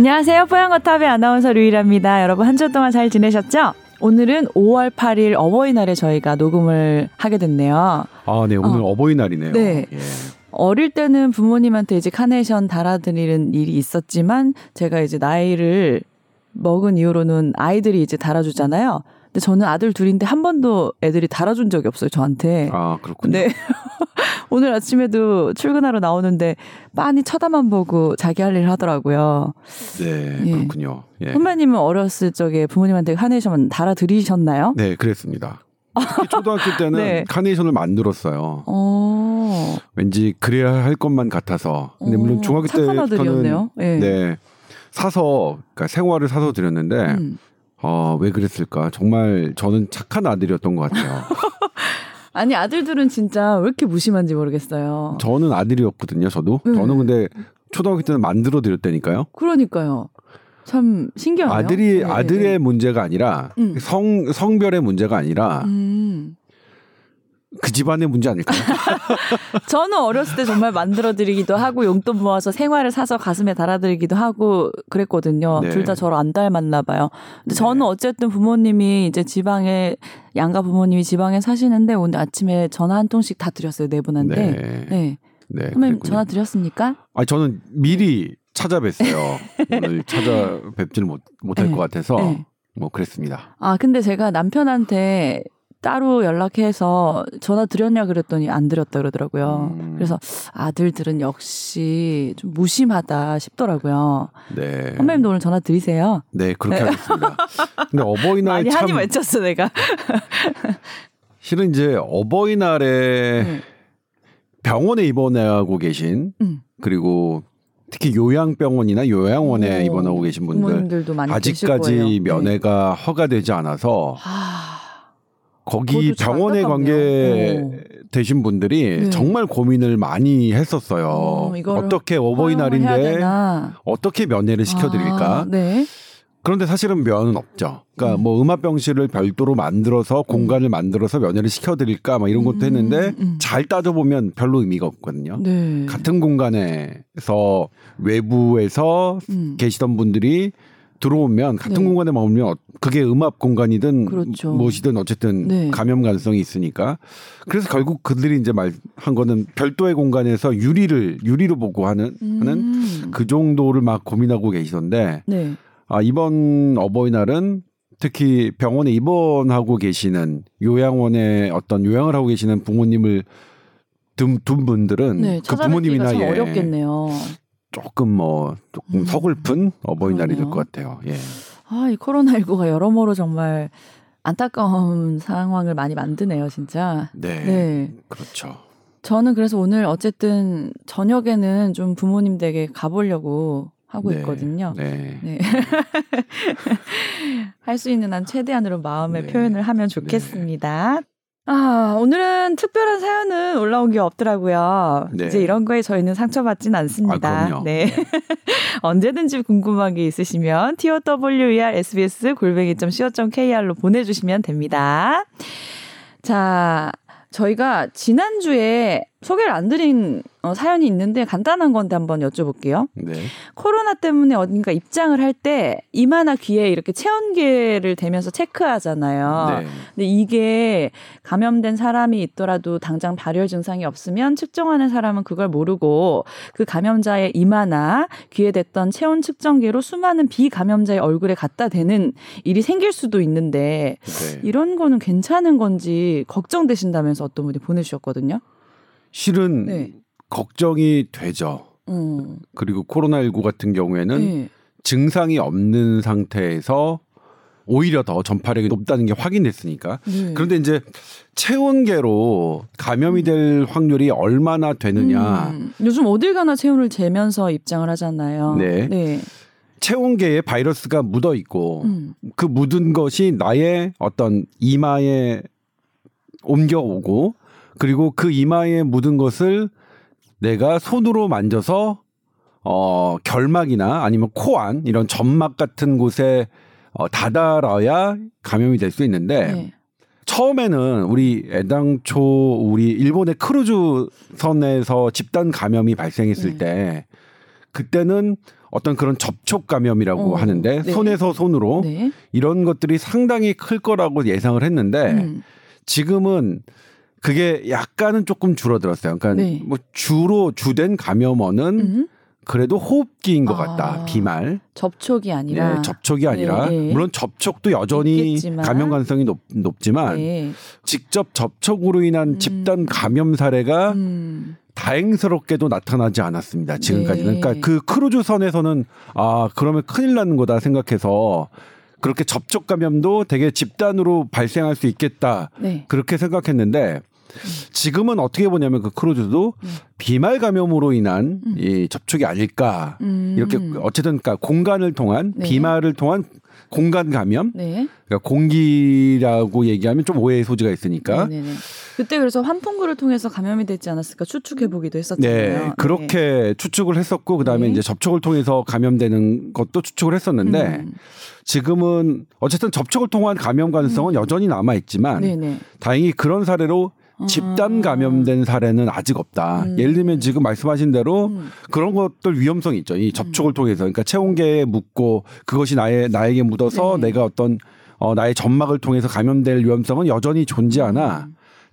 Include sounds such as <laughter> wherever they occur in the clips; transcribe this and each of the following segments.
안녕하세요. 뽀양거탑의 아나운서 류일합니다. 여러분 한 주 동안 잘 지내셨죠? 오늘은 5월 8일 어버이날에 저희가 녹음을 하게 됐네요. 아, 네. 오늘 어. 버이날이네요 네. 예. 어릴 때는 부모님한테 이제 카네이션 달아드리는 일이 있었지만 제가 이제 나이를 먹은 이후로는 아이들이 이제 달아주잖아요. 근데 저는 아들 둘인데 한 번도 애들이 달아준 적이 없어요, 저한테. 아, 그렇군요. 네. <laughs> 오늘 아침에도 출근하러 나오는데 빤히 쳐다만 보고 자기 할 일 하더라고요. 네, 예. 그렇군요. 예. 선배님은 어렸을 적에 부모님한테 카네이션 달아드리셨나요? 네, 그랬습니다. 초등학교 <laughs> 때는 네. 카네이션을 만들었어요. 어... 왠지 그래야 할 것만 같아서. 근데 물론 어, 중학교 때부터는 네. 네. 사서 그러니까 생활을 사서 드렸는데 음. 어, 왜 그랬을까? 정말 저는 착한 아들이었던 것 같아요. <laughs> 아니 아들들은 진짜 왜 이렇게 무심한지 모르겠어요. 저는 아들이었거든요. 저도. 네. 저는 근데 초등학교 때는 만들어 드렸다니까요. 그러니까요. 참 신기하네요. 아들이 네, 아들의 네. 문제가 아니라 음. 성 성별의 문제가 아니라 음. 그 집안의 문제 아닐까요? <laughs> 저는 어렸을 때 정말 만들어드리기도 하고 용돈 모아서 생활을 사서 가슴에 달아드리기도 하고 그랬거든요. 네. 둘다 저를 안 닮았나 봐요. 근데 네. 저는 어쨌든 부모님이 이제 지방에 양가 부모님이 지방에 사시는데 오늘 아침에 전화 한 통씩 다 드렸어요 네 분한테. 네. 네. 네 선배님 전화 드렸습니까? 아 저는 미리 찾아뵀어요. 오늘 <laughs> 찾아뵙지는 못 못할 네. 것 같아서 네. 뭐 그랬습니다. 아 근데 제가 남편한테 따로 연락해서 전화 드렸냐 그랬더니 안 드렸다 그러더라고요. 음. 그래서 아들들은 역시 좀 무심하다 싶더라고요. 네. 선배님도 오늘 전화 드리세요. 네, 그렇게 네. 하겠습니다. 근데 어버이날 많이 참 한이 외쳤어 내가. <laughs> 실은 이제 어버이날에 음. 병원에 입원하고 계신 음. 그리고 특히 요양병원이나 요양원에 오, 입원하고 계신 분들 아직까지 면회가 네. 허가되지 않아서 하... 거기 병원에 관계 되신 분들이 네. 정말 고민을 많이 했었어요. 어, 어떻게 어버이날인데 어떻게 면회를 시켜드릴까? 아, 네. 그런데 사실은 면은 없죠. 그러니까 음. 뭐 음압병실을 별도로 만들어서 공간을 음. 만들어서 면회를 시켜드릴까 막 이런 것도 음, 했는데 음. 잘 따져보면 별로 의미가 없거든요. 네. 같은 공간에서 외부에서 음. 계시던 분들이 들어오면 같은 네. 공간에 머물면 그게 음압 공간이든 그렇죠. 무엇이든 어쨌든 네. 감염 가능성이 있으니까 그래서 결국 그들이 이제 말한 거는 별도의 공간에서 유리를 유리로 보고 하는 음. 하는 그 정도를 막 고민하고 계시던데 네. 아 이번 어버이날은 특히 병원에 입원하고 계시는 요양원에 어떤 요양을 하고 계시는 부모님을 둔, 둔 분들은 네, 그 부모님이나 예, 어렵겠네요. 조금 뭐 조금 음. 서글픈 어버이날이 될 것 같아요. 예. 아, 이 코로나19가 여러모로 정말 안타까운 상황을 많이 만드네요, 진짜. 네. 네. 그렇죠. 저는 그래서 오늘 어쨌든 저녁에는 좀 부모님 댁에 가보려고 하고 네. 있거든요. 네. 네. <laughs> 할 수 있는 한 최대한으로 마음의 네. 표현을 하면 좋겠습니다. 아, 오늘은 특별한 사연은 올라온 게 없더라고요. 네. 이제 이런 거에 저희는 상처받진 않습니다. 아, 네. <laughs> 언제든지 궁금한 게 있으시면 TOWER SBS 골뱅이.co.kr로 보내주시면 됩니다. 자, 저희가 지난주에 소개를 안 드린 어, 사연이 있는데 간단한 건데 한번 여쭤볼게요. 네. 코로나 때문에 어딘가 입장을 할 때 이마나 귀에 이렇게 체온계를 대면서 체크하잖아요. 네. 근데 이게 감염된 사람이 있더라도 당장 발열 증상이 없으면 측정하는 사람은 그걸 모르고 그 감염자의 이마나 귀에 댔던 체온 측정기로 수많은 비감염자의 얼굴에 갖다 대는 일이 생길 수도 있는데 네. 이런 거는 괜찮은 건지 걱정되신다면서 어떤 분이 보내주셨거든요. 실은 네. 걱정이 되죠. 음. 그리고 코로나19 같은 경우에는 네. 증상이 없는 상태에서 오히려 더 전파력이 높다는 게 확인됐으니까. 네. 그런데 이제 체온계로 감염이 될 확률이 얼마나 되느냐. 음. 요즘 어딜 가나 체온을 재면서 입장을 하잖아요. 네. 네. 체온계에 바이러스가 묻어 있고 음. 그 묻은 것이 나의 어떤 이마에 옮겨오고 그리고 그 이마에 묻은 것을 내가 손으로 만져서 어 결막이나 아니면 코 안 이런 점막 같은 곳에 어, 다다라야 감염이 될 수 있는데 네. 처음에는 우리 애당초 우리 일본의 크루즈 선에서 집단 감염이 발생했을 네. 때 그때는 어떤 그런 접촉 감염이라고 어, 하는데 네. 손에서 손으로 네. 이런 것들이 상당히 클 거라고 예상을 했는데 음. 지금은 그게 약간은 조금 줄어들었어요. 그러니까 네. 뭐 주로 주된 감염원은 음. 그래도 호흡기인 것 아. 같다. 비말. 접촉이 아니라 예, 접촉이 아니라 네, 네. 물론 접촉도 여전히 있겠지만. 감염 가능성이 높, 높지만 네. 직접 접촉으로 인한 음. 집단 감염 사례가 음. 다행스럽게도 나타나지 않았습니다. 지금까지는. 네. 그러니까 그 크루즈선에서는 아 그러면 큰일 나는 거다 생각해서 그렇게 접촉 감염도 되게 집단으로 발생할 수 있겠다 네. 그렇게 생각했는데 지금은 어떻게 보냐면 그 크루즈도 비말 감염으로 인한 음. 이 접촉이 아닐까 음. 이렇게 어쨌든 그러니까 공간을 통한 네. 비말을 통한 공간 감염 네. 그러니까 공기라고 얘기하면 좀 오해의 소지가 있으니까 네네네. 그때 그래서 환풍구를 통해서 감염이 되지 않았을까 추측해 보기도 했었잖아요. 네, 그렇게 추측을 했었고 그다음에 네. 이제 접촉을 통해서 감염되는 것도 추측을 했었는데 음. 지금은 어쨌든 접촉을 통한 감염 가능성은 여전히 남아 있지만 네네. 다행히 그런 사례로 집단 감염된 사례는 아직 없다. 음. 예를 들면 지금 말씀하신 대로 음. 그런 것들 위험성이 있죠. 이 접촉을 통해서 그러니까 체온계에 묻고 그것이 나의 나에게 묻어서 네. 내가 어떤 어, 나의 점막을 통해서 감염될 위험성은 여전히 존재하나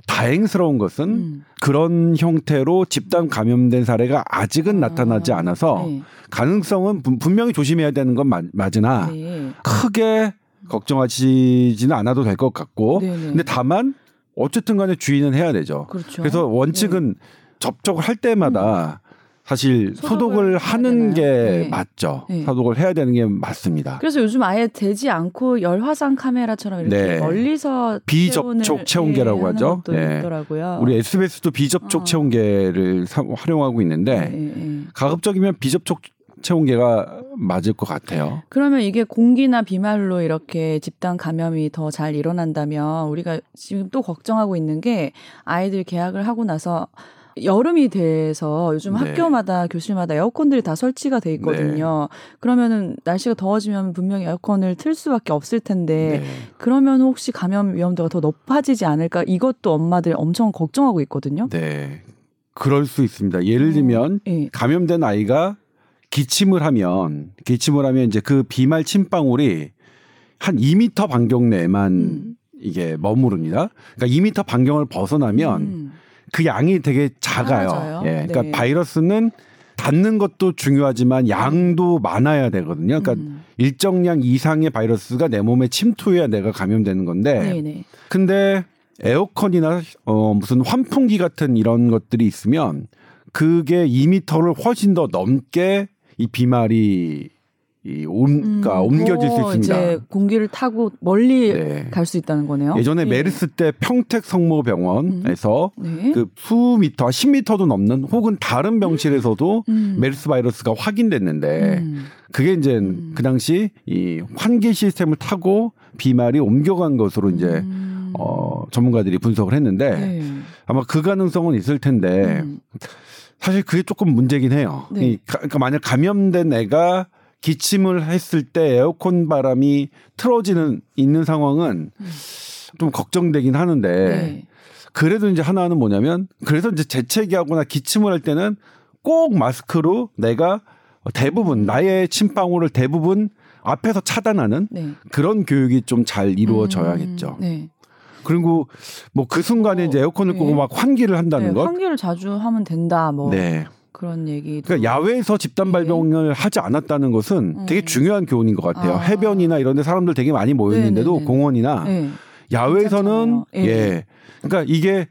다행스러운 것은 음. 그런 형태로 집단 감염된 사례가 아직은 나타나지 않아서 네. 가능성은 분- 분명히 조심해야 되는 건 맞, 맞으나 네. 크게 걱정하시지는 않아도 될 것 같고 네네. 근데 다만 어쨌든 간에 주의는 해야 되죠. 그렇죠. 그래서 원칙은 접촉을 할 때마다 사실 소독을 하는? 게 네. 맞죠. 네. 소독을 해야 되는 게 맞습니다. 그래서 요즘 아예 되지 않고 열화상 카메라처럼 이렇게 네. 멀리서 비접촉 체온계라고 예, 하죠. 네. 있더라고요. 우리 SBS도 비접촉 어. 체온계를 사- 활용하고 있는데 예, 예. 가급적이면 비접촉 체온계가 맞을 것 같아요. 그러면 이게 공기나 비말로 이렇게 집단 감염이 더 잘 일어난다면 우리가 지금 또 걱정하고 있는 게 아이들 개학을 하고 나서 여름이 돼서 요즘 네. 학교마다 교실마다 에어컨들이 다 설치가 돼 있거든요. 그러면은 날씨가 더워지면 분명히 에어컨을 틀 수밖에 없을 텐데 네. 그러면 혹시 감염 위험도가 더 높아지지 않을까 이것도 엄마들 엄청 걱정하고 있거든요. 네. 그럴 수 있습니다. 예를 들면 예. 감염된 아이가 기침을 하면 기침을 하면 이제 그 비말 침방울이 한 2미터 반경 내만 음. 이게 머무릅니다. 그러니까 2미터 반경을 벗어나면 음. 그 양이 되게 작아요. 작아져요? 예. 그러니까 네. 바이러스는 닿는 것도 중요하지만 양도 많아야 되거든요. 그러니까 음. 일정량 이상의 바이러스가 내 몸에 침투해야 내가 감염되는 건데 네네. 근데 에어컨이나 어 무슨 환풍기 같은 이런 것들이 있으면 그게 2미터를 훨씬 더 넘게 이 비말이 이 옮, 그러니까 음, 옮겨질 수더 있습니다. 이제 공기를 타고 멀리 네. 갈수 있다는 거네요. 예전에 예. 메르스 때 평택 성모병원에서 네. 그 수미터, 10미터도 넘는 혹은 다른 병실에서도 음. 메르스 바이러스가 확인됐는데 음. 그게 이제 그 당시 이 환기 시스템을 타고 비말이 옮겨간 것으로 이제 음. 어 전문가들이 분석을 했는데 네. 아마 그 가능성은 있을 텐데 음. 사실 그게 조금 문제긴 해요. 네. 그러니까 만약 감염된 애가 기침을 했을 때 에어컨 바람이 틀어지는 있는 상황은 좀 걱정되긴 하는데 음. 네. 그래도 이제 하나는 뭐냐면 그래서 이제 재채기하거나 기침을 할 때는 꼭 마스크로 내가 대부분 나의 침방울을 대부분 앞에서 차단하는 네. 그런 교육이 좀 잘 이루어져야겠죠. 음, 네. 그리고 뭐 그 순간에 어, 이제 에어컨을 네. 끄고 막 환기를 한다는 네, 것. 환기를 자주 하면 된다. 뭐 네. 그런 얘기. 그러니까 야외에서 집단 발병을 하지 않았다는 것은 음. 되게 중요한 교훈인 것 같아요. 아. 해변이나 이런 데 사람들 되게 많이 모였는데도 네네네. 공원이나 네. 야외에서는 괜찮잖아요. 예. 예. 그러니까 이게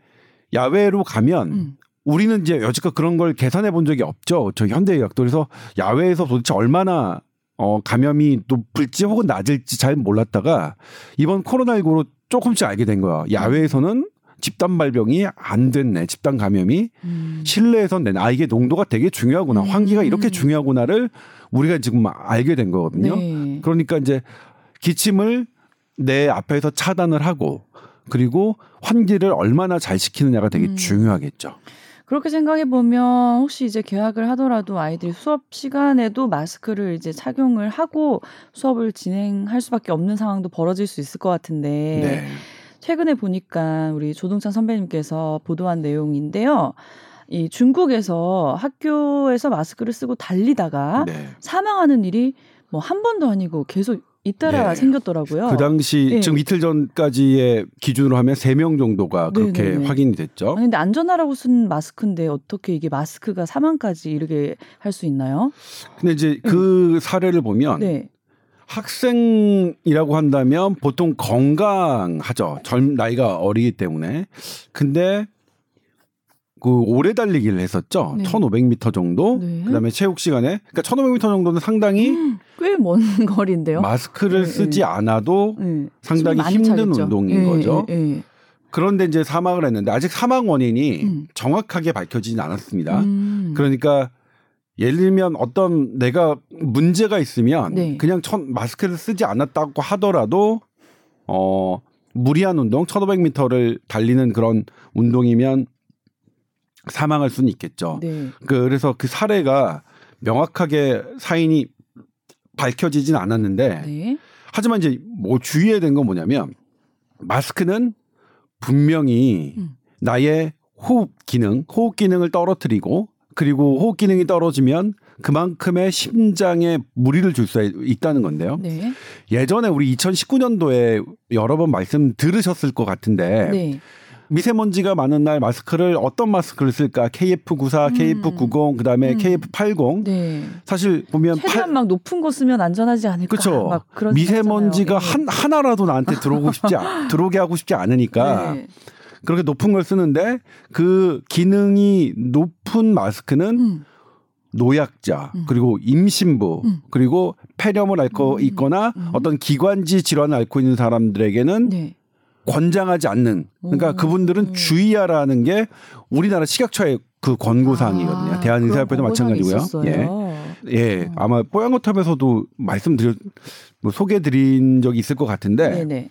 야외로 가면 음. 우리는 이제 여지껏 그런 걸 계산해 본 적이 없죠. 저 현대의학도 그래서 야외에서 도대체 얼마나 어 감염이 높을지 혹은 낮을지 잘 몰랐다가 이번 코로나19로 조금씩 알게 된 거야. 야외에서는 집단 발병이 안 됐네. 집단 감염이 음. 실내에선 내아 이게 농도가 되게 중요하구나. 음. 환기가 이렇게 중요하구나를 우리가 지금 알게 된 거거든요. 네. 그러니까 이제 기침을 내 앞에서 차단을 하고 그리고 환기를 얼마나 잘 시키느냐가 되게 음. 중요하겠죠. 그렇게 생각해 보면 혹시 이제 개학을 하더라도 아이들이 수업 시간에도 마스크를 이제 착용을 하고 수업을 진행할 수밖에 없는 상황도 벌어질 수 있을 것 같은데 네. 최근에 보니까 우리 조동찬 선배님께서 보도한 내용인데요. 이 중국에서 학교에서 마스크를 쓰고 달리다가 네. 사망하는 일이 뭐 한 번도 아니고 계속 잇따라 네. 생겼더라고요. 그 당시 네. 지금 이틀 전까지의 기준으로 하면 3명 정도가 그렇게 네네네. 확인이 됐죠. 아니, 근데 안전하라고 쓴 마스크인데 어떻게 이게 마스크가 사망까지 이렇게 할 수 있나요? 근데 이제 그 사례를 보면 네. 학생이라고 한다면 보통 건강하죠. 젊 나이가 어리기 때문에. 근데 그 오래 달리기를 했었죠. 네. 1,500m 정도. 네. 그다음에 체육 시간에 그러니까 1,500m 정도는 상당히 음, 꽤 먼 <laughs> 거리인데요. 마스크를 네, 쓰지 네. 않아도 네. 상당히 힘든 차겠죠. 운동인 거죠. 그런데 이제 사망을 했는데 아직 사망 원인이 음. 정확하게 밝혀지진 않았습니다. 음. 그러니까 예를 들면 어떤 내가 문제가 있으면 네. 그냥 천, 마스크를 쓰지 않았다고 하더라도 어 무리한 운동 1500m를 달리는 그런 운동이면 사망할 수는 있겠죠. 네. 그, 그래서 그 사례가 명확하게 사인이 밝혀지진 않았는데 네. 하지만 이제 뭐 주의해야 되는 건 뭐냐면 마스크는 분명히 음. 나의 호흡 기능, 호흡 기능을 떨어뜨리고 그리고 호흡 기능이 떨어지면 그만큼의 심장에 무리를 줄 수 있다는 건데요. 네. 예전에 우리 2019년도에 여러 번 말씀 들으셨을 것 같은데 네. 미세먼지가 많은 날 마스크를 어떤 마스크를 쓸까? KF94, 음. KF90, 그다음에 음. KF80. 네. 사실 보면 최대한 팔... 막 높은 거 쓰면 안전하지 않을까? 그렇죠. 미세먼지가 네. 한 하나라도 나한테 들어오고 싶지 <laughs> 들어오게 하고 싶지 않으니까 네. 그렇게 높은 걸 쓰는데 그 기능이 높은 마스크는 음. 노약자 음. 그리고 임신부 음. 그리고 폐렴을 앓고 음. 있거나 음. 어떤 기관지 질환을 앓고 있는 사람들에게는 네. 권장하지 않는 그러니까 오. 그분들은 주의하라는 게 우리나라 식약처의 그 권고사항이거든요. 아, 대한의사협회도 마찬가지고요. 예. 예. 어. 아마 뽀양거탑에서도 말씀드려 뭐 소개드린 적이 있을 것 같은데 네네.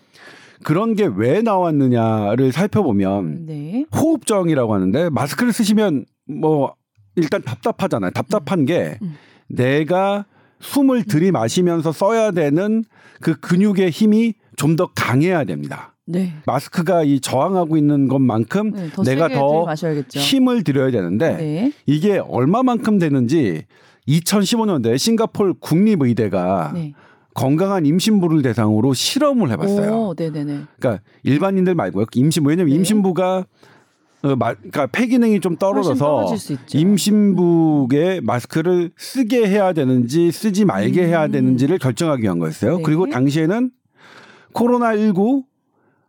그런 게 왜 나왔느냐를 살펴보면 네. 호흡정이라고 하는데 마스크를 쓰시면 뭐 일단 답답하잖아요. 답답한 게 음. 음. 내가 숨을 들이마시면서 써야 되는 그 근육의 힘이 좀 더 강해야 됩니다. 네. 마스크가 이 저항하고 있는 것만큼 네, 더 내가 더 힘을 들여야 되는데 네. 이게 얼마만큼 되는지 2015년도에 싱가폴 국립의대가 네. 건강한 임신부를 대상으로 실험을 해봤어요. 오, 네네네. 그러니까 일반인들 말고요. 임신부 왜냐면 네. 임신부가 어, 마, 그러니까 폐 기능이 좀 떨어져서 임신부의 마스크를 쓰게 해야 되는지 쓰지 말게 음. 해야 되는지를 결정하기 위한 거였어요. 네. 그리고 당시에는 코로나 19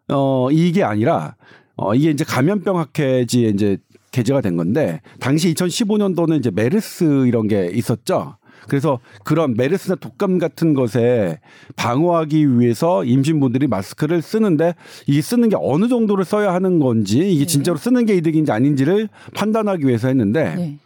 어 이게 아니라 어 이게 이제 감염병 학회지에 이제 게재가 된 건데 당시 2015년도는 이제 메르스 이런 게 있었죠. 그래서 그런 메르스나 독감 같은 것에 방어하기 위해서 임신부들이 마스크를 쓰는데 이 쓰는 게 어느 정도를 써야 하는 건지 이게 네. 진짜로 쓰는 게 이득인지 아닌지를 판단하기 위해서 했는데 네.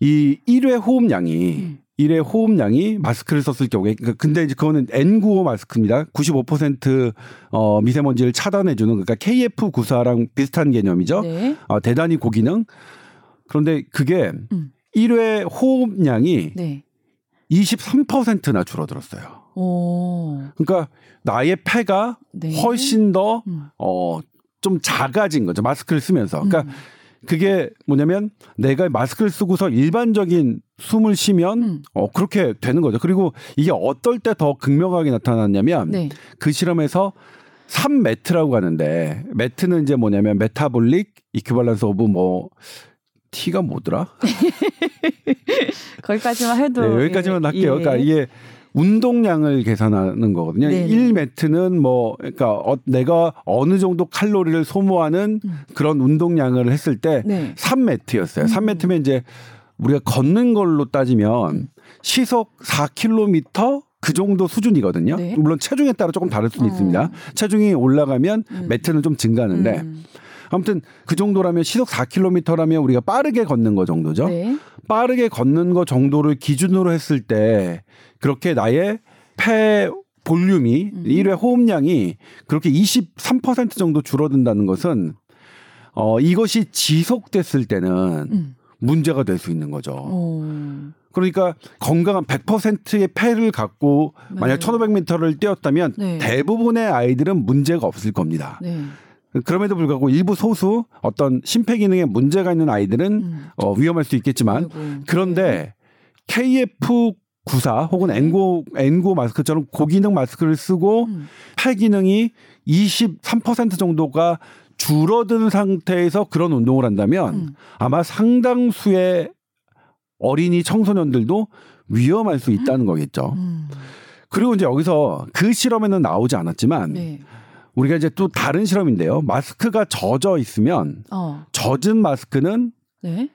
이 1회 호흡량이 음. 1회 호흡량이 마스크를 썼을 경우에 그러니까 근데 이제 그거는 N95 마스크입니다. 95% 어, 미세먼지를 차단해 주는 그러니까 KF94랑 비슷한 개념이죠. 네. 어, 대단히 고기능. 그런데 그게 음. 1회 호흡량이 네. 23%나 줄어들었어요. 오. 그러니까 나의 폐가 네. 훨씬 더, 음. 어, 좀 작아진 거죠. 마스크를 쓰면서. 그러니까 음. 그게 뭐냐면 내가 마스크를 쓰고서 일반적인 숨을 쉬면 음. 어 그렇게 되는 거죠. 그리고 이게 어떨 때 더 극명하게 나타났냐면 네. 그 실험에서 3MET라고 하는데 MET는 이제 뭐냐면 metabolic equivalence of 뭐 T가 뭐더라? <laughs> 거기까지만 해도 네, 여기까지만 예, 할게요. 예. 그러니까 이게 운동량을 계산하는 거거든요. 네 1매트는 뭐 그러니까 어, 내가 어느 정도 칼로리를 소모하는 음. 그런 운동량을 했을 때 네. 3매트였어요. 음. 3매트면 이제 우리가 걷는 걸로 따지면 음. 시속 4km 그 정도 수준이거든요. 네. 물론 체중에 따라 조금 다를 수는 어. 있습니다. 체중이 올라가면 음. 매트는 좀 증가하는데 음. 아무튼 그 정도라면 시속 4km라면 우리가 빠르게 걷는 거 정도죠. 네. 빠르게 걷는 거 정도를 기준으로 했을 때 그렇게 나의 폐 볼륨이 음. 1회 호흡량이 그렇게 23% 정도 줄어든다는 것은 어 이것이 지속됐을 때는 음. 문제가 될 수 있는 거죠. 오. 그러니까 건강한 100%의 폐를 갖고 네. 만약 1500m를 뛰었다면 네. 대부분의 아이들은 문제가 없을 겁니다. 네. 그럼에도 불구하고 일부 소수 어떤 심폐 기능에 문제가 있는 아이들은 음. 어, 위험할 수 있겠지만 아이고. 그런데 KF 94 혹은 N고 N고 마스크처럼 고기능 마스크를 쓰고 음. 팔기능이 23% 정도가 줄어든 상태에서 그런 운동을 한다면 음. 아마 상당수의 어린이 청소년들도 위험할 수 있다는 거겠죠. 음. 그리고 이제 여기서 그 실험에는 나오지 않았지만 네. 우리가 이제 또 다른 실험인데요. 마스크가 젖어 있으면 어. 젖은 마스크는 네?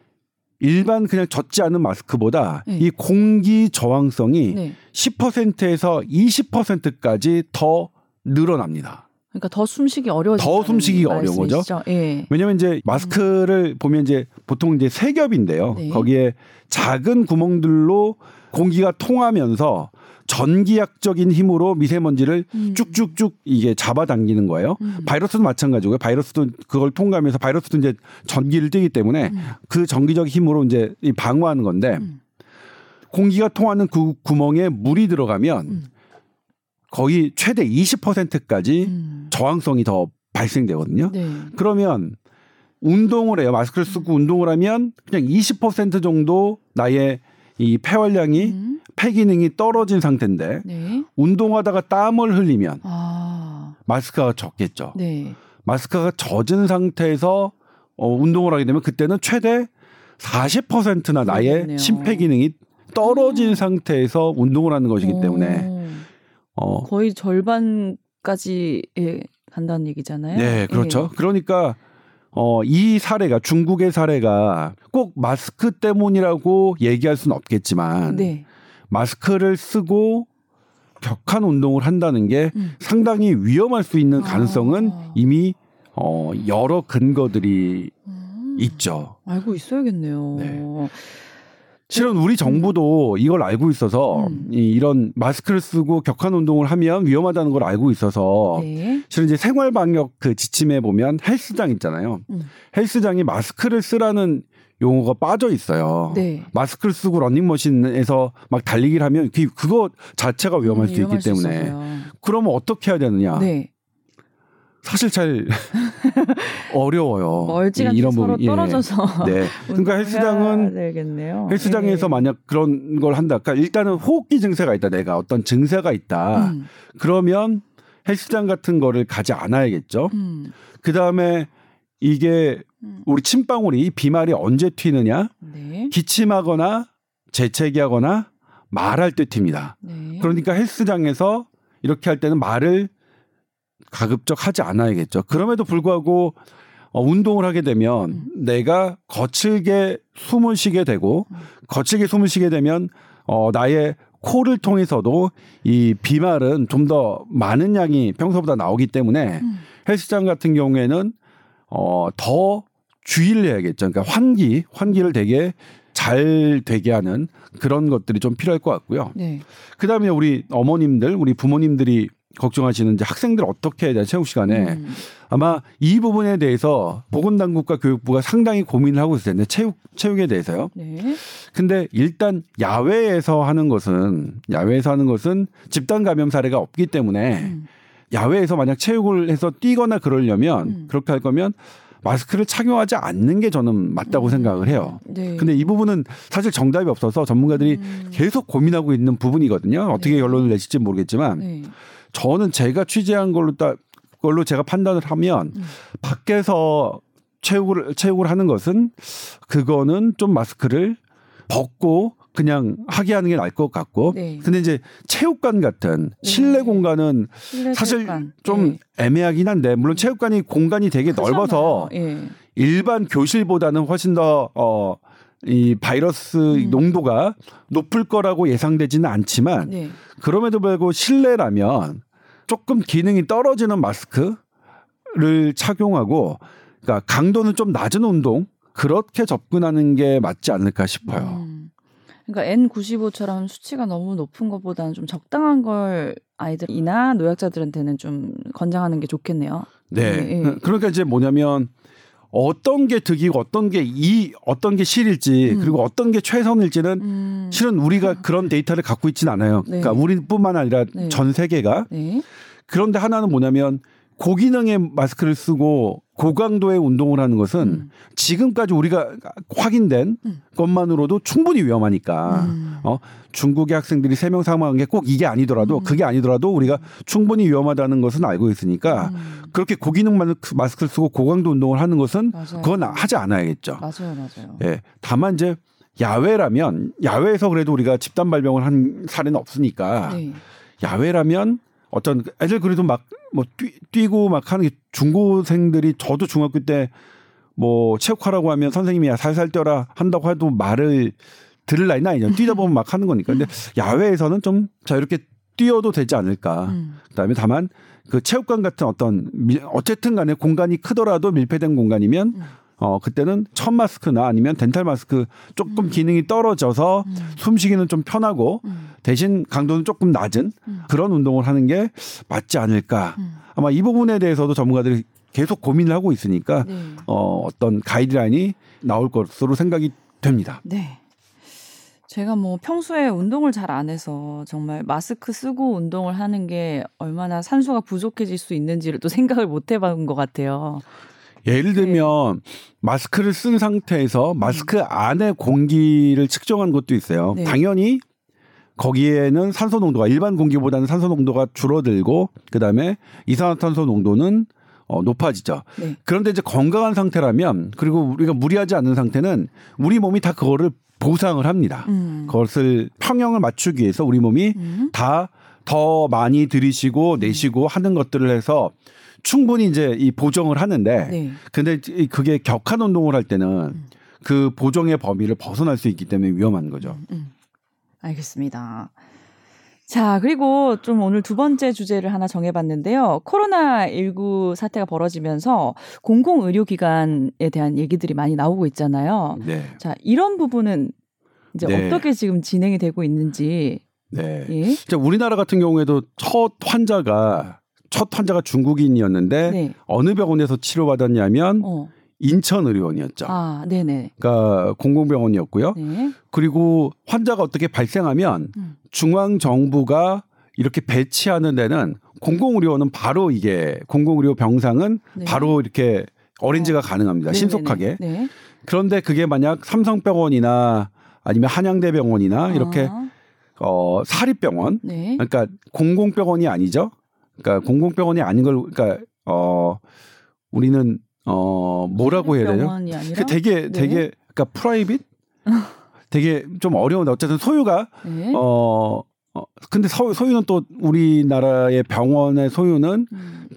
일반 그냥 젖지 않은 마스크보다 네. 이 공기 저항성이 네. 10%에서 20%까지 더 늘어납니다. 그러니까 더 숨쉬기 어려워. 더 숨쉬기 어려운 거죠. 예. 왜냐하면 이제 마스크를 음. 보면 이제 보통 이제 세 겹인데요. 네. 거기에 작은 구멍들로 공기가 통하면서 전기약적인 힘으로 미세먼지를 음. 쭉쭉쭉 이게 잡아당기는 거예요. 음. 바이러스도 마찬가지고요. 바이러스도 그걸 통과하면서 바이러스도 이제 전기를 띠기 때문에 음. 그 전기적 힘으로 이제 방어하는 건데 음. 공기가 통하는 그 구멍에 물이 들어가면 음. 거의 최대 20%까지 음. 저항성이 더 발생되거든요. 네. 그러면 운동을 해요. 마스크를 쓰고 운동을 하면 그냥 20% 정도 나의 이 폐활량이 음. 폐 기능이 떨어진 상태인데 네. 운동하다가 땀을 흘리면 아. 마스크가 적겠죠. 네. 마스크가 젖은 상태에서 어, 운동을 하게 되면 그때는 최대 40%나 나의 그렇겠네요. 심폐 기능이 떨어진 음. 상태에서 운동을 하는 것이기 때문에 어. 거의 절반까지 예, 간다는 얘기잖아요. 네, 그렇죠. 예. 그러니까 어, 이 사례가 중국의 사례가 꼭 마스크 때문이라고 얘기할 수는 없겠지만 네. 마스크를 쓰고 격한 운동을 한다는 게 음. 상당히 위험할 수 있는 가능성은 아. 이미 어, 여러 근거들이 음. 있죠. 알고 있어야겠네요. 네. 실은 우리 정부도 이걸 알고 있어서 음. 이, 이런 마스크를 쓰고 격한 운동을 하면 위험하다는 걸 알고 있어서 네. 실은 이제 생활 방역 그 지침에 보면 헬스장 있잖아요. 음. 헬스장이 마스크를 쓰라는 용어가 빠져 있어요. 네. 마스크를 쓰고 러닝머신에서 막 달리기를 하면 그, 그거 자체가 위험할 음, 수 있기 때문에 그러면 어떻게 해야 되느냐? 네. 사실 잘 <laughs> 어려워요. 멀찌감치 이런 부분. 예. 떨어져서. 예. 네. 그러니까 <laughs> 헬스장은 되겠네요. 헬스장에서 네. 만약 그런 걸 한다. 그러니까 일단은 호흡기 증세가 있다. 내가 어떤 증세가 있다. 음. 그러면 헬스장 같은 거를 가지 않아야겠죠. 음. 그 다음에 이게 음. 우리 침방울이 비말이 언제 튀느냐? 네. 기침하거나 재채기하거나 말할 때 튑니다. 네. 그러니까 헬스장에서 이렇게 할 때는 말을 가급적 하지 않아야겠죠. 그럼에도 불구하고 어, 운동을 하게 되면 음. 내가 거칠게 숨을 쉬게 되고 음. 거칠게 숨을 쉬게 되면 어, 나의 코를 통해서도 이 비말은 좀 더 많은 양이 평소보다 나오기 때문에 음. 헬스장 같은 경우에는 어, 더 주의를 해야겠죠. 그러니까 환기, 환기를 되게 잘 되게 하는 그런 것들이 좀 필요할 것 같고요. 네. 그 다음에 우리 어머님들, 우리 부모님들이 걱정하시는 이제 학생들 어떻게 해야 되나 체육 시간에 음. 아마 이 부분에 대해서 보건당국과 교육부가 상당히 고민을 하고 있을 텐데 체육 체육에 대해서요. 네. 근데 일단 야외에서 하는 것은 야외에서 하는 것은 집단 감염 사례가 없기 때문에 음. 야외에서 만약 체육을 해서 뛰거나 그러려면 음. 그렇게 할 거면 마스크를 착용하지 않는 게 저는 맞다고 음. 생각을 해요. 네. 근데 이 부분은 사실 정답이 없어서 전문가들이 음. 계속 고민하고 있는 부분이거든요. 어떻게 네. 결론을 내실지 모르겠지만 네. 저는 제가 취재한 걸로 딱 걸로 제가 판단을 하면 음. 밖에서 체육을 체육을 하는 것은 그거는 좀 마스크를 벗고 그냥 하게 하는 게 나을 것 같고 네. 근데 이제 체육관 같은 네. 실내 공간은 실내 사실 체육관. 좀 네. 애매하긴 한데 물론 체육관이 공간이 되게 크잖아요. 넓어서 예. 일반 교실보다는 훨씬 더 어 이 바이러스 음. 농도가 높을 거라고 예상되지는 않지만 네. 그럼에도 불구하고 실내라면 조금 기능이 떨어지는 마스크를 착용하고 그러니까 강도는 좀 낮은 운동 그렇게 접근하는 게 맞지 않을까 싶어요. 음. 그러니까 N95처럼 수치가 너무 높은 것보다는 좀 적당한 걸 아이들이나 노약자들한테는 좀 권장하는 게 좋겠네요. 네. 네. 그러니까 이제 뭐냐면 어떤 게 득이고 어떤 게 이 어떤 게 실일지 음. 그리고 어떤 게 최선일지는 음. 실은 우리가 그런 데이터를 갖고 있지는 않아요. 네. 그러니까 우리뿐만 아니라 네. 전 세계가 네. 그런데 하나는 뭐냐면 고기능의 마스크를 쓰고 고강도의 운동을 하는 것은 음. 지금까지 우리가 확인된 음. 것만으로도 충분히 위험하니까 음. 어 중국의 학생들이 세 명 사망한 게 꼭 이게 아니더라도 음. 그게 아니더라도 우리가 충분히 위험하다는 것은 알고 있으니까 음. 그렇게 고기능 마스크를 쓰고 고강도 운동을 하는 것은 맞아요. 그건 하지 않아야겠죠. 맞아요, 맞아요. 예. 다만 이제 야외라면 야외에서 그래도 우리가 집단 발병을 한 사례는 없으니까 네. 야외라면 어떤 애들 그래도 막뭐 뛰 고 막 하는 게 중고생들이 저도 중학교 때 뭐 체육하라고 하면 선생님이 야 살살 뛰어라 한다고 해도 말을 들을 나이는 아니죠. 뛰다 보면 막 하는 거니까. 근데 야외에서는 좀 자유롭게 뛰어도 되지 않을까. 음. 그다음에 다만 그 체육관 같은 어떤 어쨌든 간에 공간이 크더라도 밀폐된 공간이면 음. 어 그때는 천 마스크나 아니면 덴탈 마스크 조금 음. 기능이 떨어져서 음. 숨쉬기는 좀 편하고 음. 대신 강도는 조금 낮은 음. 그런 운동을 하는 게 맞지 않을까. 음. 아마 이 부분에 대해서도 전문가들이 계속 고민을 하고 있으니까 네. 어 어떤 가이드라인이 나올 것으로 생각이 됩니다. 네. 제가 뭐 평소에 운동을 잘 안 해서 정말 마스크 쓰고 운동을 하는 게 얼마나 산소가 부족해질 수 있는지를 또 생각을 못 해본 것 같아요. 예를 네. 들면 네. 마스크를 쓴 상태에서 마스크 음. 안에 공기를 측정한 것도 있어요. 네. 당연히 거기에는 산소 농도가 일반 공기보다는 산소 농도가 줄어들고 그다음에 이산화탄소 농도는 어, 높아지죠. 네. 그런데 이제 건강한 상태라면 그리고 우리가 무리하지 않는 상태는 우리 몸이 다 그거를 보상을 합니다. 음. 그것을 평형을 맞추기 위해서 우리 몸이 음. 다더 많이 들이쉬고 내쉬고 하는 것들을 해서 충분히 이제 이 보정을 하는데 네. 근데 그게 격한 운동을 할 때는 음. 그 보정의 범위를 벗어날 수 있기 때문에 위험한 거죠. 음, 음. 알겠습니다. 자, 그리고 좀 오늘 두 번째 주제를 하나 정해봤는데요. 코로나19 사태가 벌어지면서 공공의료기관에 대한 얘기들이 많이 나오고 있잖아요. 네. 자, 이런 부분은 이제 네. 어떻게 지금 진행이 되고 있는지. 네. 예? 자, 우리나라 같은 경우에도 첫 환자가 첫 환자가 중국인이었는데 네. 어느 병원에서 치료받았냐면 어. 인천의료원이었죠. 아, 네네. 그러니까 공공병원이었고요. 네. 그리고 환자가 어떻게 발생하면 음. 중앙 정부가 이렇게 배치하는 데는 공공의료원은 바로 이게 공공의료 병상은 네. 바로 이렇게 어린지가 어. 가능합니다. 네네네. 신속하게. 네. 그런데 그게 만약 삼성병원이나 아니면 한양대병원이나 이렇게 아. 어 사립병원, 네. 그러니까 공공병원이 아니죠. 그러니까 공공병원이 아닌 걸 그러니까 어 우리는 어 뭐라고 해야 되나요? 그 되게 네. 되게 그러니까 프라이빗 <laughs> 되게 좀 어려운데 어쨌든 소유가 네. 어, 어 근데 소, 소유는 또 우리나라의 병원의 소유는 음.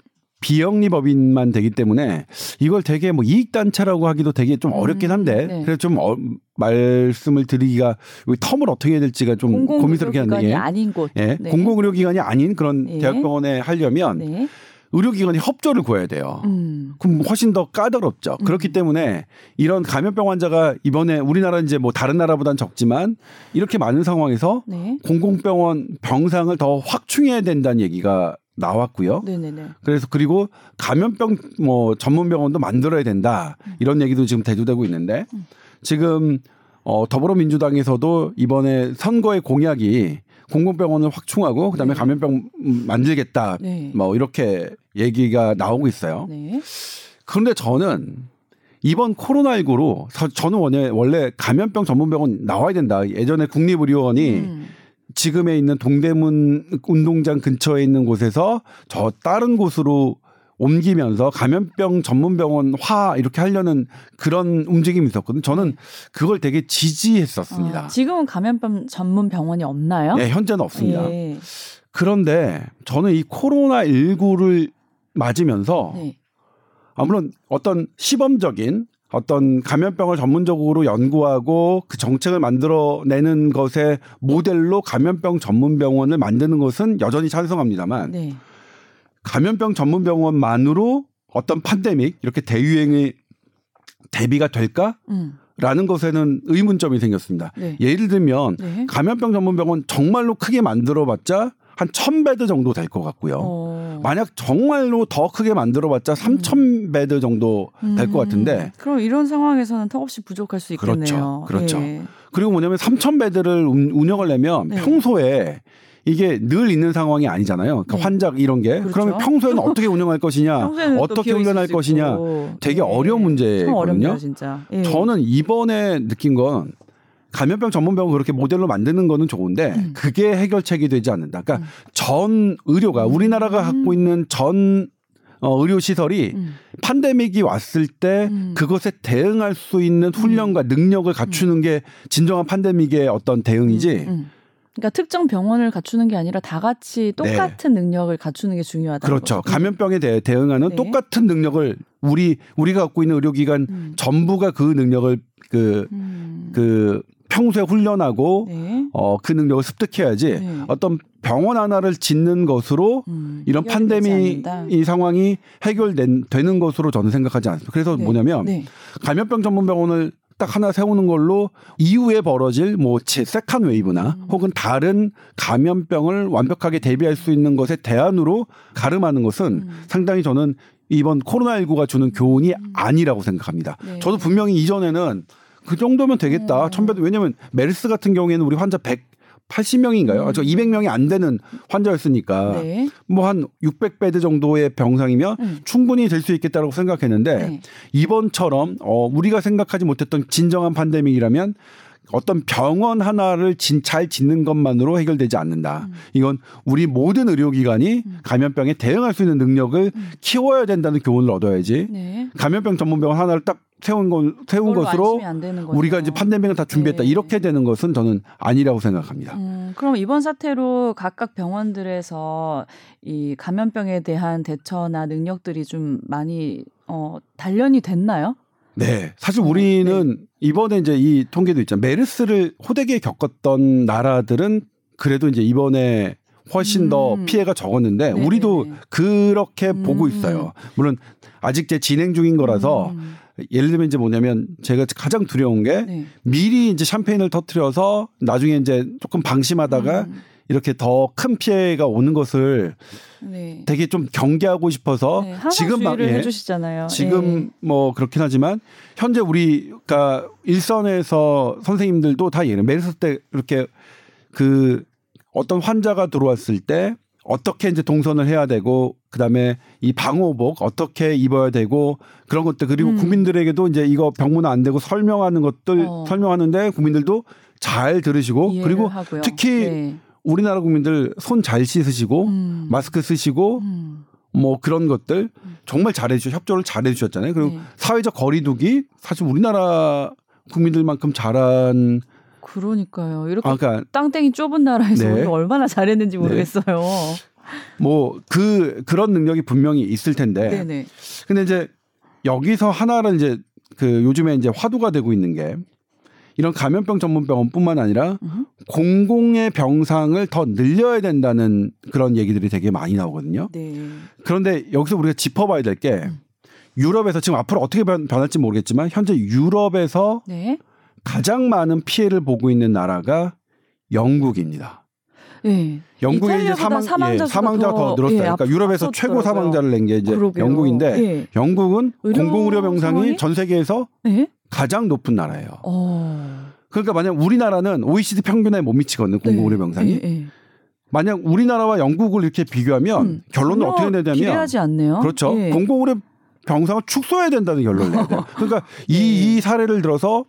비영리법인만 되기 때문에 이걸 되게 뭐 이익단체라고 하기도 되게 좀 어렵긴 음, 한데 음, 네. 그래서 좀 어, 말씀을 드리기가 텀을 어떻게 해야 될지가 좀 고민스럽긴 한데 예. 아닌 곳. 예. 네. 공공의료기관이 아닌 그런 예. 대학병원에 하려면 네. 의료기관이 협조를 구해야 돼요. 음. 그럼 훨씬 더 까다롭죠. 음. 그렇기 때문에 이런 감염병 환자가 이번에 우리나라 이제 뭐 다른 나라보단 적지만 이렇게 많은 상황에서 네. 공공병원 병상을 더 확충해야 된다는 얘기가 나왔고요. 네네네. 그래서 그리고 감염병 뭐 전문 병원도 만들어야 된다 음. 이런 얘기도 지금 대두되고 있는데 음. 지금 어 더불어민주당에서도 이번에 선거의 공약이 공공병원을 확충하고 그다음에 네. 감염병 만들겠다 네. 뭐 이렇게 얘기가 나오고 있어요. 네. 그런데 저는 이번 코로나19로 저는 원래 원래 감염병 전문병원 나와야 된다. 예전에 국립의료원이 음. 지금에 있는 동대문 운동장 근처에 있는 곳에서 저 다른 곳으로 옮기면서 감염병 전문병원 화 이렇게 하려는 그런 움직임이 있었거든요. 저는 그걸 되게 지지했었습니다. 아, 지금은 감염병 전문 병원이 없나요? 네, 현재는 없습니다. 예. 그런데 저는 이 코로나 19를 맞으면서 네. 아무런 어떤 시범적인 어떤 감염병을 전문적으로 연구하고 그 정책을 만들어내는 것에 모델로 감염병 전문병원을 만드는 것은 여전히 찬성합니다만 네. 감염병 전문병원만으로 어떤 판데믹 이렇게 대유행이 대비가 될까? 음. 라는 것에는 의문점이 생겼습니다. 네. 예를 들면 네. 감염병 전문병원 정말로 크게 만들어봤자 한 천 bed 정도 될 것 같고요. 어. 오. 만약 정말로 더 크게 만들어봤자 3천 bed 정도 될 것 같은데. 그럼 이런 상황에서는 턱없이 부족할 수 있겠네요. 그렇죠. 그렇죠. 예. 그리고 뭐냐면 3천 bed를 운영을 내면 네. 평소에 이게 늘 있는 상황이 아니잖아요. 그러니까 네. 환자 이런 게 그렇죠. 그러면 평소에는 어떻게 운영할 <laughs> 것이냐, 어떻게 훈련할 것이냐, 되게 네. 어려운 문제거든요. 진짜. 예. 저는 이번에 느낀 건 감염병 전문병을 그렇게 모델로 만드는 거는 좋은데 음. 그게 해결책이 되지 않는다. 그러니까 음. 전 의료가 우리나라가 갖고 음. 있는 전 어, 의료 시설이 음. 판데믹이 왔을 때 음. 그것에 대응할 수 있는 훈련과 음. 능력을 갖추는 게 진정한 판데믹의 어떤 대응이지. 그러니까 특정 병원을 갖추는 게 아니라 다 같이 똑같은 네. 능력을 갖추는 게 중요하다. 그렇죠. 감염병에 대해 대응하는 네. 똑같은 능력을 우리 우리가 갖고 있는 의료기관 음. 전부가 그 능력을 그그 음. 그 평소에 훈련하고 네. 어 그 능력을 습득해야지 네. 어떤 병원 하나를 짓는 것으로 음, 이런 판데믹 이 상황이 해결되는 것으로 저는 생각하지 않습니다. 그래서 네. 뭐냐면 네. 감염병 전문 병원을 딱 하나 세우는 걸로 이후에 벌어질 뭐 second wave나 음. 혹은 다른 감염병을 완벽하게 대비할 수 있는 것에 대안으로 가름하는 것은 음. 상당히 저는 이번 코로나19가 주는 교훈이 음. 아니라고 생각합니다. 네. 저도 분명히 이전에는 그 정도면 되겠다. 음. 천배 왜냐면 메르스 같은 경우에는 우리 환자 100 80명인가요? 음. 저 200명이 안 되는 환자였으니까 네. 뭐한 600베드 정도의 병상이면 음. 충분히 될 수 있겠다라고 생각했는데 네. 이번처럼 어 우리가 생각하지 못했던 진정한 팬데믹이라면 어떤 병원 하나를 진, 잘 짓는 것만으로 해결되지 않는다. 음. 이건 우리 모든 의료기관이 음. 감염병에 대응할 수 있는 능력을 음. 키워야 된다는 교훈을 얻어야지. 네. 감염병 전문병원 하나를 딱 세운 건 세운 것으로 우리가 이제 판데믹을 다 준비했다 네. 이렇게 되는 것은 저는 아니라고 생각합니다. 음, 그럼 이번 사태로 각각 병원들에서 이 감염병에 대한 대처나 능력들이 좀 많이 어, 단련이 됐나요? 네, 사실 우리는 네. 이번에 이제 이 통계도 있잖아요. 메르스를 호되게 겪었던 나라들은 그래도 이제 이번에 훨씬 음. 더 피해가 적었는데 네네. 우리도 그렇게 음. 보고 있어요. 물론 아직 제 진행 중인 거라서 음. 예를 들면 이제 뭐냐면 제가 가장 두려운 게 네. 미리 이제 샴페인을 터트려서 나중에 이제 조금 방심하다가 음. 이렇게 더 큰 피해가 오는 것을 네. 되게 좀 경계하고 싶어서 네, 지금 막 예, 해주시잖아요. 지금 네. 뭐 그렇긴 하지만 현재 우리가 일선에서 선생님들도 다 예를 메르스 때 이렇게 그 어떤 환자가 들어왔을 때 어떻게 이제 동선을 해야 되고 그다음에 이 방호복 어떻게 입어야 되고 그런 것들 그리고 음. 국민들에게도 이제 이거 병문 안 되고 설명하는 것들 어. 설명하는데 국민들도 잘 들으시고 그리고 하고요. 특히 네. 우리나라 국민들 손 잘 씻으시고 음. 마스크 쓰시고 음. 뭐 그런 것들 정말 잘해주셔 협조를 잘해주셨잖아요. 그리고 네. 사회적 거리두기 사실 우리나라 국민들만큼 잘한 그러니까요. 이렇게 아, 그러니까, 땅땡이 좁은 나라에서 네. 얼마나 잘했는지 네. 모르겠어요. 네. 뭐그 그런 능력이 분명히 있을 텐데. 네네. 근데 이제 여기서 하나를 이제 그 요즘에 이제 화두가 되고 있는 게 이런 감염병 전문 병원뿐만 아니라 으흠. 공공의 병상을 더 늘려야 된다는 그런 얘기들이 되게 많이 나오거든요. 네. 그런데 여기서 우리가 짚어봐야 될게 음. 유럽에서 지금 앞으로 어떻게 변, 할지 모르겠지만 현재 유럽에서 네. 가장 많은 피해를 보고 있는 나라가 영국입니다. 네. 영국의 이제 사망 사망자가, 예, 사망자가 더, 더. 예, 그러니까 유럽에서 최고 사망자를 낸 게 이제 그러게요. 영국인데 예. 영국은 공공의료 병상이 전 세계에서 예? 가장 높은 나라예요. 어. 그러니까 만약 우리나라는 OECD 평균에 못 미치거든요. 공공 의료 네. 병상이. 네. 만약 우리나라와 영국을 이렇게 비교하면 음, 결론은 어떻게 내냐면 기대하지 않네요. 그렇죠. 예. 공공 의료 병상을 축소해야 된다는 결론을 내야 돼요. 그러니까 이, 네. 이 사례를 들어서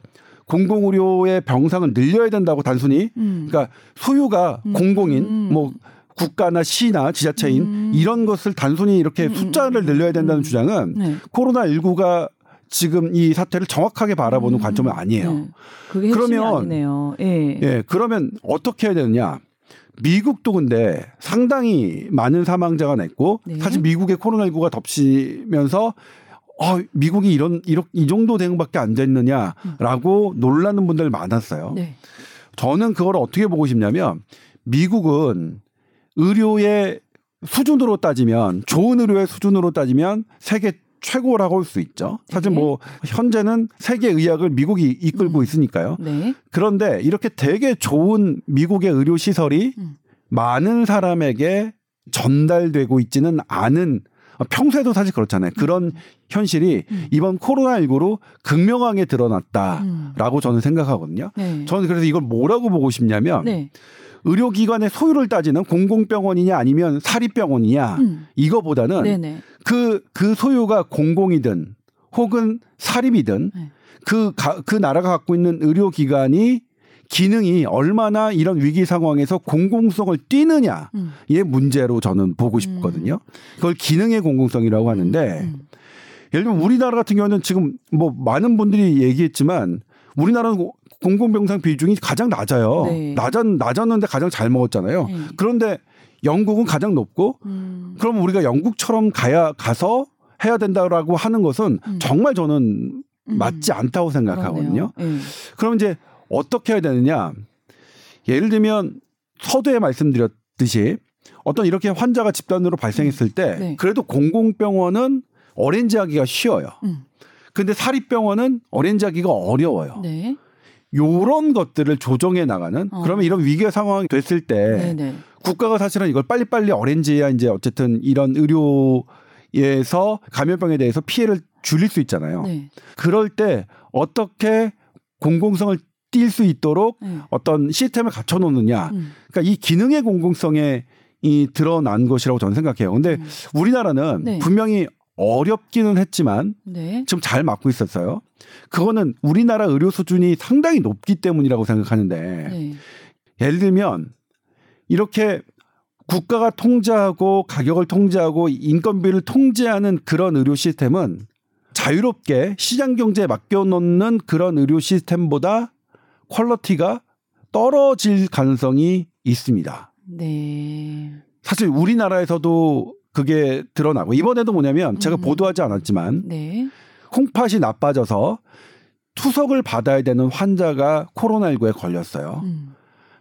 공공 의료의 병상을 늘려야 된다고 단순히 음. 그러니까 소유가 음. 공공인 음. 뭐 국가나 시나 지자체인 음. 이런 것을 단순히 이렇게 음, 숫자를 늘려야 된다는 주장은 네. 코로나 19가 지금 이 사태를 정확하게 바라보는 음, 관점은 아니에요. 네. 그러면 예. 예, 그러면 어떻게 해야 되느냐? 미국도 근데 상당히 많은 사망자가 냈고 네. 사실 미국의 코로나19가 덮치면서 어, 미국이 이런 이런 이 정도 대응밖에 안 됐느냐라고 음. 놀라는 분들 많았어요. 네. 저는 그걸 어떻게 보고 싶냐면 미국은 의료의 수준으로 따지면 좋은 의료의 수준으로 따지면 세계 최고라고 할 수 있죠. 사실 네. 뭐 현재는 세계 의학을 미국이 이끌고 음. 있으니까요. 네. 그런데 이렇게 되게 좋은 미국의 의료 시설이 음. 많은 사람에게 전달되고 있지는 않은 평소에도 사실 그렇잖아요. 그런 음. 현실이 음. 이번 코로나19로 극명하게 드러났다라고 음. 저는 생각하거든요. 네. 저는 그래서 이걸 뭐라고 보고 싶냐면 네. 의료기관의 소유를 따지는 공공병원이냐 아니면 사립병원이냐 음. 이거보다는 그그 그 소유가 공공이든 혹은 사립이든 네. 그, 가, 그 나라가 갖고 있는 의료기관이 기능이 얼마나 이런 위기 상황에서 공공성을 띠느냐의 음. 문제로 저는 보고 음. 싶거든요. 그걸 기능의 공공성이라고 하는데 음. 음. 예를 들면 우리나라 같은 경우는 지금 뭐 많은 분들이 얘기했지만 우리나라는 공공병상 비중이 가장 낮아요. 네. 낮았, 낮았는데 가장 잘 먹었잖아요. 네. 그런데 영국은 가장 높고 음. 그럼 우리가 영국처럼 가야 가서 해야 된다라고 하는 것은 음. 정말 저는 맞지 않다고 생각하거든요. 네. 그럼 이제 어떻게 해야 되느냐? 예를 들면 서두에 말씀드렸듯이 어떤 이렇게 환자가 집단으로 발생했을 때 네. 그래도 공공병원은 어렌지하기가 쉬워요. 음. 근데 사립병원은 어렌지하기가 어려워요. 네. 요런 것들을 조정해 나가는 어. 그러면 이런 위기 상황이 됐을 때 네네. 네. 국가가 사실은 이걸 빨리빨리 어렌지해야 이제 어쨌든 이런 의료에서 감염병에 대해서 피해를 줄일 수 있잖아요. 네. 그럴 때 어떻게 공공성을 뛸수 있도록 음. 어떤 시스템을 갖춰 놓느냐. 음. 그러니까 이 기능의 공공성에 이 드러난 것이라고 저는 생각해요. 근데 음. 우리나라는 네. 분명히 어렵기는 했지만 네. 지금 잘 맡고 있었어요. 그거는 우리나라 의료 수준이 상당히 높기 때문이라고 생각하는데 네. 예를 들면 이렇게 국가가 통제하고 가격을 통제하고 인건비를 통제하는 그런 의료 시스템은 자유롭게 시장 경제에 맡겨놓는 그런 의료 시스템보다 퀄러티가 떨어질 가능성이 있습니다. 네. 사실 우리나라에서도 그게 드러나고 이번에도 뭐냐면 제가 음. 보도하지 않았지만 네. 콩팥이 나빠져서 투석을 받아야 되는 환자가 코로나19에 걸렸어요. 음.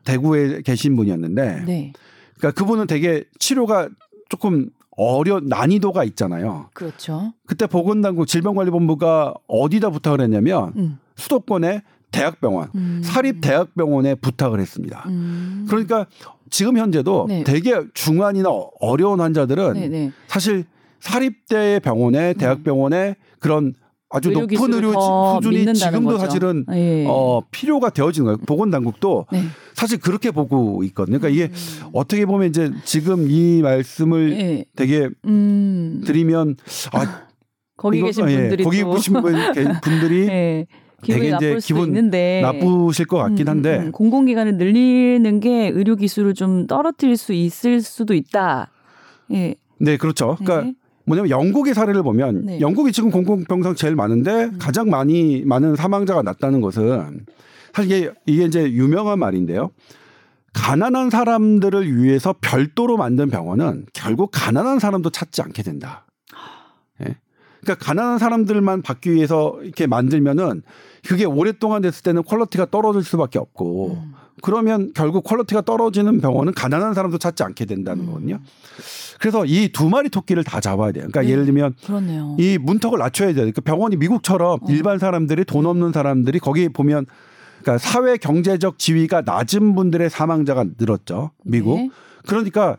대구에 계신 분이었는데 네. 그러니까 그분은 되게 치료가 조금 어려 난이도가 있잖아요. 그렇죠. 그때 보건당국 질병관리본부가 어디다 부탁을 했냐면 음. 수도권에 대학병원, 음. 사립 대학병원에 부탁을 했습니다. 음. 그러니까 지금 현재도 네. 되게 중환이나 어려운 환자들은 네네. 네. 사실 사립대 병원에 음. 대학병원에 그런 아주 높은 의료 수준이 지금도 거죠. 사실은 예. 어, 필요가 되어지는 거예요. 보건당국도 네. 사실 그렇게 보고 있거든요. 그러니까 이게 음. 어떻게 보면 이제 지금 이 말씀을 예. 되게 음. 드리면 아 거기 계신 분들이 <laughs> 예, 거기 계신 분들이 예. 기분이 나쁠 수도 있는데 나쁘실 것 같긴 음, 한데 음, 음, 공공기관을 늘리는 게 의료 기술을 좀 떨어뜨릴 수 있을 수도 있다. 예. 네, 그렇죠. 그러니까 네. 뭐냐면 영국의 사례를 보면 네. 영국이 지금 공공병상 제일 많은데 음. 가장 많이 많은 사망자가 났다는 것은 사실 이게, 이게 이제 유명한 말인데요. 가난한 사람들을 위해서 별도로 만든 병원은 결국 가난한 사람도 찾지 않게 된다. 예. 그러니까 가난한 사람들만 받기 위해서 이렇게 만들면은 그게 오랫동안 됐을 때는 퀄러티가 떨어질 수밖에 없고 음. 그러면 결국 퀄러티가 떨어지는 병원은 가난한 사람도 찾지 않게 된다는 음. 거거든요. 그래서 이 두 마리 토끼를 다 잡아야 돼요. 그러니까 네. 예를 들면 그렇네요. 이 문턱을 낮춰야 돼요. 그러니까 병원이 미국처럼 어. 일반 사람들이 돈 없는 사람들이 거기 보면 그러니까 사회 경제적 지위가 낮은 분들의 사망자가 늘었죠. 미국. 네. 그러니까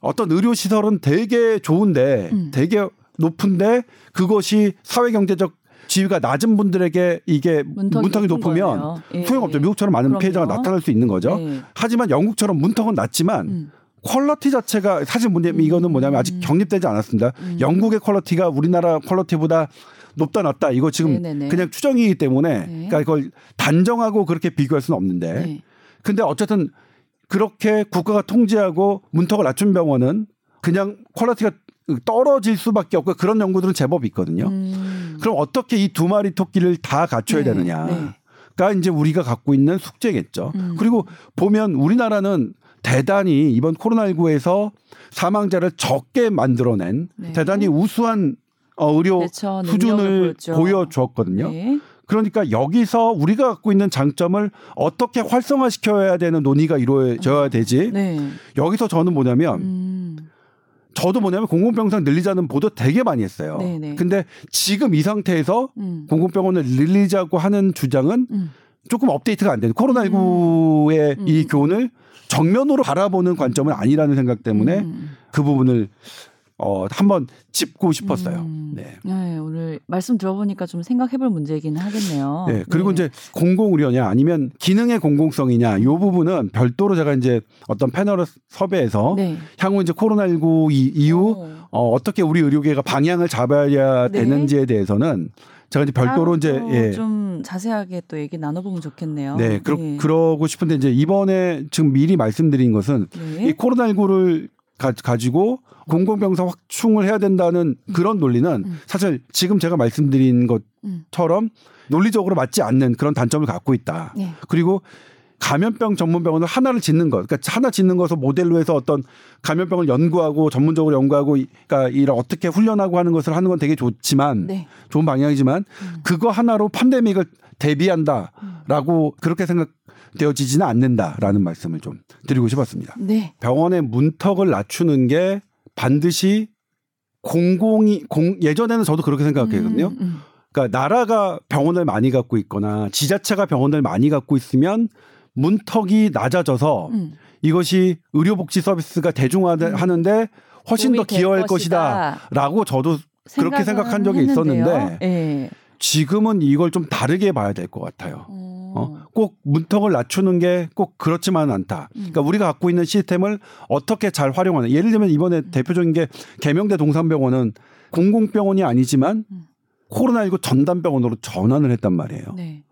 어떤 의료 시설은 되게 좋은데 음. 되게 높은데 그것이 사회 경제적 지위가 낮은 분들에게 이게 문턱이, 문턱이 높으면 예. 소용없죠. 미국처럼 많은 그럼요. 피해자가 나타날 수 있는 거죠. 예. 하지만 영국처럼 문턱은 낮지만 음. 퀄러티 자체가 사실 뭐냐면 음. 이거는 뭐냐면 아직 경립되지 않았습니다. 음. 영국의 퀄러티가 우리나라 퀄러티보다 높다 낮다 이거 지금 네네네. 그냥 추정이기 때문에 네. 그러니까 이걸 단정하고 그렇게 비교할 수는 없는데 네. 근데 어쨌든 그렇게 국가가 통제하고 문턱을 낮춘 병원은 그냥 퀄러티가 떨어질 수밖에 없고 그런 연구들은 제법 있거든요. 음. 그럼 어떻게 이 두 마리 토끼를 다 갖춰야 네, 되느냐. 네. 가 이제 우리가 갖고 있는 숙제겠죠. 음. 그리고 보면 우리나라는 대단히 이번 코로나19에서 사망자를 적게 만들어낸 네. 대단히 우수한 어, 의료 그렇죠. 수준을 보여주었거든요. 네. 그러니까 여기서 우리가 갖고 있는 장점을 어떻게 활성화시켜야 되는 논의가 이루어져야 되지. 네. 여기서 저는 뭐냐면 음. 저도 뭐냐면 공공병상 늘리자는 보도 되게 많이 했어요. 네네. 근데 지금 이 상태에서 음. 공공병원을 늘리자고 하는 주장은 음. 조금 업데이트가 안 되는 코로나19의 음. 이 음. 교훈을 정면으로 바라보는 관점은 아니라는 생각 때문에 음. 그 부분을 어, 한번 짚고 싶었어요. 음. 네. 네. 오늘 말씀 들어보니까 좀 생각해볼 문제이긴 하겠네요. 네. 그리고 네. 이제 공공 의료냐 아니면 기능의 공공성이냐 이 부분은 별도로 제가 이제 어떤 패널을 섭외해서 네. 향후 이제 코로나19 이후 어, 어떻게 우리 의료계가 방향을 잡아야 네. 되는지에 대해서는 제가 이제 별도로 이제 예. 좀 자세하게 또 얘기 나눠보면 좋겠네요. 네, 그러, 네. 그러고 싶은데 이제 이번에 지금 미리 말씀드린 것은 네. 이 코로나19를 가, 가지고 공공병사 확충을 해야 된다는 그런 논리는 음. 사실 지금 제가 말씀드린 것처럼 논리적으로 맞지 않는 그런 단점을 갖고 있다. 네. 그리고 감염병 전문병원을 하나를 짓는 것, 그러니까 하나 짓는 것을 모델로 해서 어떤 감염병을 연구하고 전문적으로 연구하고, 그러니까 이를 어떻게 훈련하고 하는 것을 하는 건 되게 좋지만 네. 좋은 방향이지만 음. 그거 하나로 팬데믹을 대비한다라고 음. 그렇게 생각 되어지지는 않는다라는 말씀을 좀 드리고 싶었습니다. 네. 병원의 문턱을 낮추는 게 반드시 공공이 공 예전에는 저도 그렇게 생각했거든요. 음, 음. 그러니까 나라가 병원을 많이 갖고 있거나 지자체가 병원을 많이 갖고 있으면 문턱이 낮아져서 음. 이것이 의료복지 서비스가 대중화하는데 음. 훨씬 더 기여할 것이다 라고 저도 그렇게 생각한 적이 있었는데 네. 지금은 이걸 좀 다르게 봐야 될 것 같아요. 음. 어, 꼭 문턱을 낮추는 게 꼭 그렇지만은 않다. 그러니까 음. 우리가 갖고 있는 시스템을 어떻게 잘 활용하는. 예를 들면 이번에 음. 대표적인 게 개명대 동산병원은 공공병원이 아니지만 음. 코로나19 전담병원으로 전환을 했단 말이에요. 네.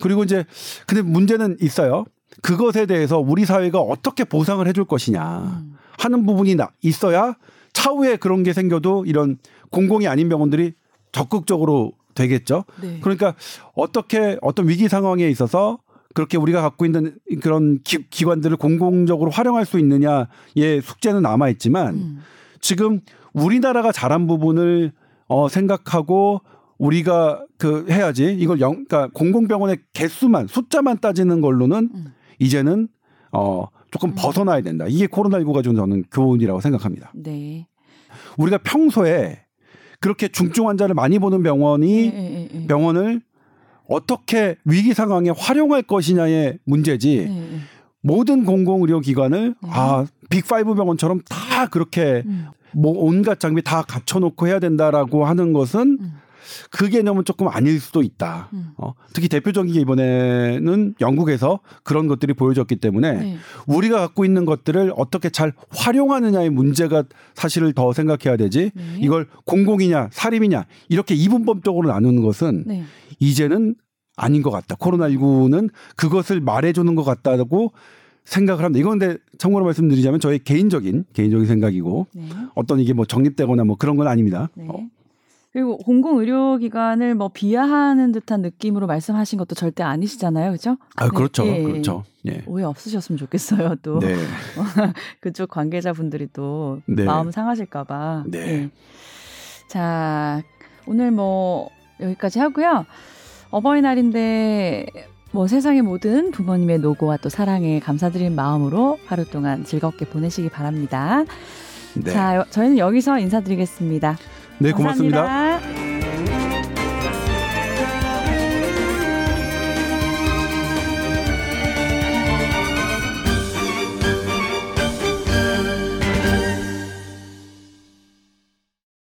그리고 이제 근데 문제는 있어요. 그것에 대해서 우리 사회가 어떻게 보상을 해줄 것이냐 음. 하는 부분이 나, 있어야 차후에 그런 게 생겨도 이런 공공이 아닌 병원들이 적극적으로 되겠죠. 네. 그러니까 어떻게 어떤 위기 상황에 있어서 그렇게 우리가 갖고 있는 그런 기, 관들을 공공적으로 활용할 수 있느냐의 숙제는 남아 있지만 음. 지금 우리나라가 잘한 부분을 어 생각하고 우리가 그 해야지 이걸 영 그러니까 공공병원의 개수만 숫자만 따지는 걸로는 음. 이제는 어 조금 음. 벗어나야 된다. 이게 코로나19가 준 저는 교훈이라고 생각합니다. 네. 우리가 평소에 그렇게 중증 환자를 많이 보는 병원이 네. 병원을 어떻게 위기 상황에 활용할 것이냐의 문제지 모든 공공의료기관을 아 빅5 병원처럼 다 그렇게 음. 뭐 온갖 장비 다 갖춰놓고 해야 된다라고 하는 것은 음. 그 개념은 조금 아닐 수도 있다. 음. 어, 특히 대표적인 게 이번에는 영국에서 그런 것들이 보여졌기 때문에 네. 우리가 갖고 있는 것들을 어떻게 잘 활용하느냐의 문제가 사실을 더 생각해야 되지. 네. 이걸 공공이냐 사립이냐 이렇게 이분법적으로 나누는 것은 네. 이제는 아닌 것 같다. 코로나19는 그것을 말해주는 것 같다고 생각을 합니다. 이건 근데 참고로 말씀드리자면 저희 개인적인 개인적인 생각이고 네. 어떤 이게 뭐 정립되거나 뭐 그런 건 아닙니다. 네. 어, 그리고 공공 의료기관을 뭐 비하하는 듯한 느낌으로 말씀하신 것도 절대 아니시잖아요, 그렇죠? 아 그렇죠, 네. 그렇죠. 예. 오해 없으셨으면 좋겠어요. 또 네. <laughs> 그쪽 관계자분들이 또 네. 마음 상하실까봐. 네. 네. 자 오늘 뭐 여기까지 하고요. 어버이날인데 뭐 세상의 모든 부모님의 노고와 또 사랑에 감사드리는 마음으로 하루 동안 즐겁게 보내시기 바랍니다. 네. 자, 저희는 여기서 인사드리겠습니다. 네, 감사합니다. 고맙습니다.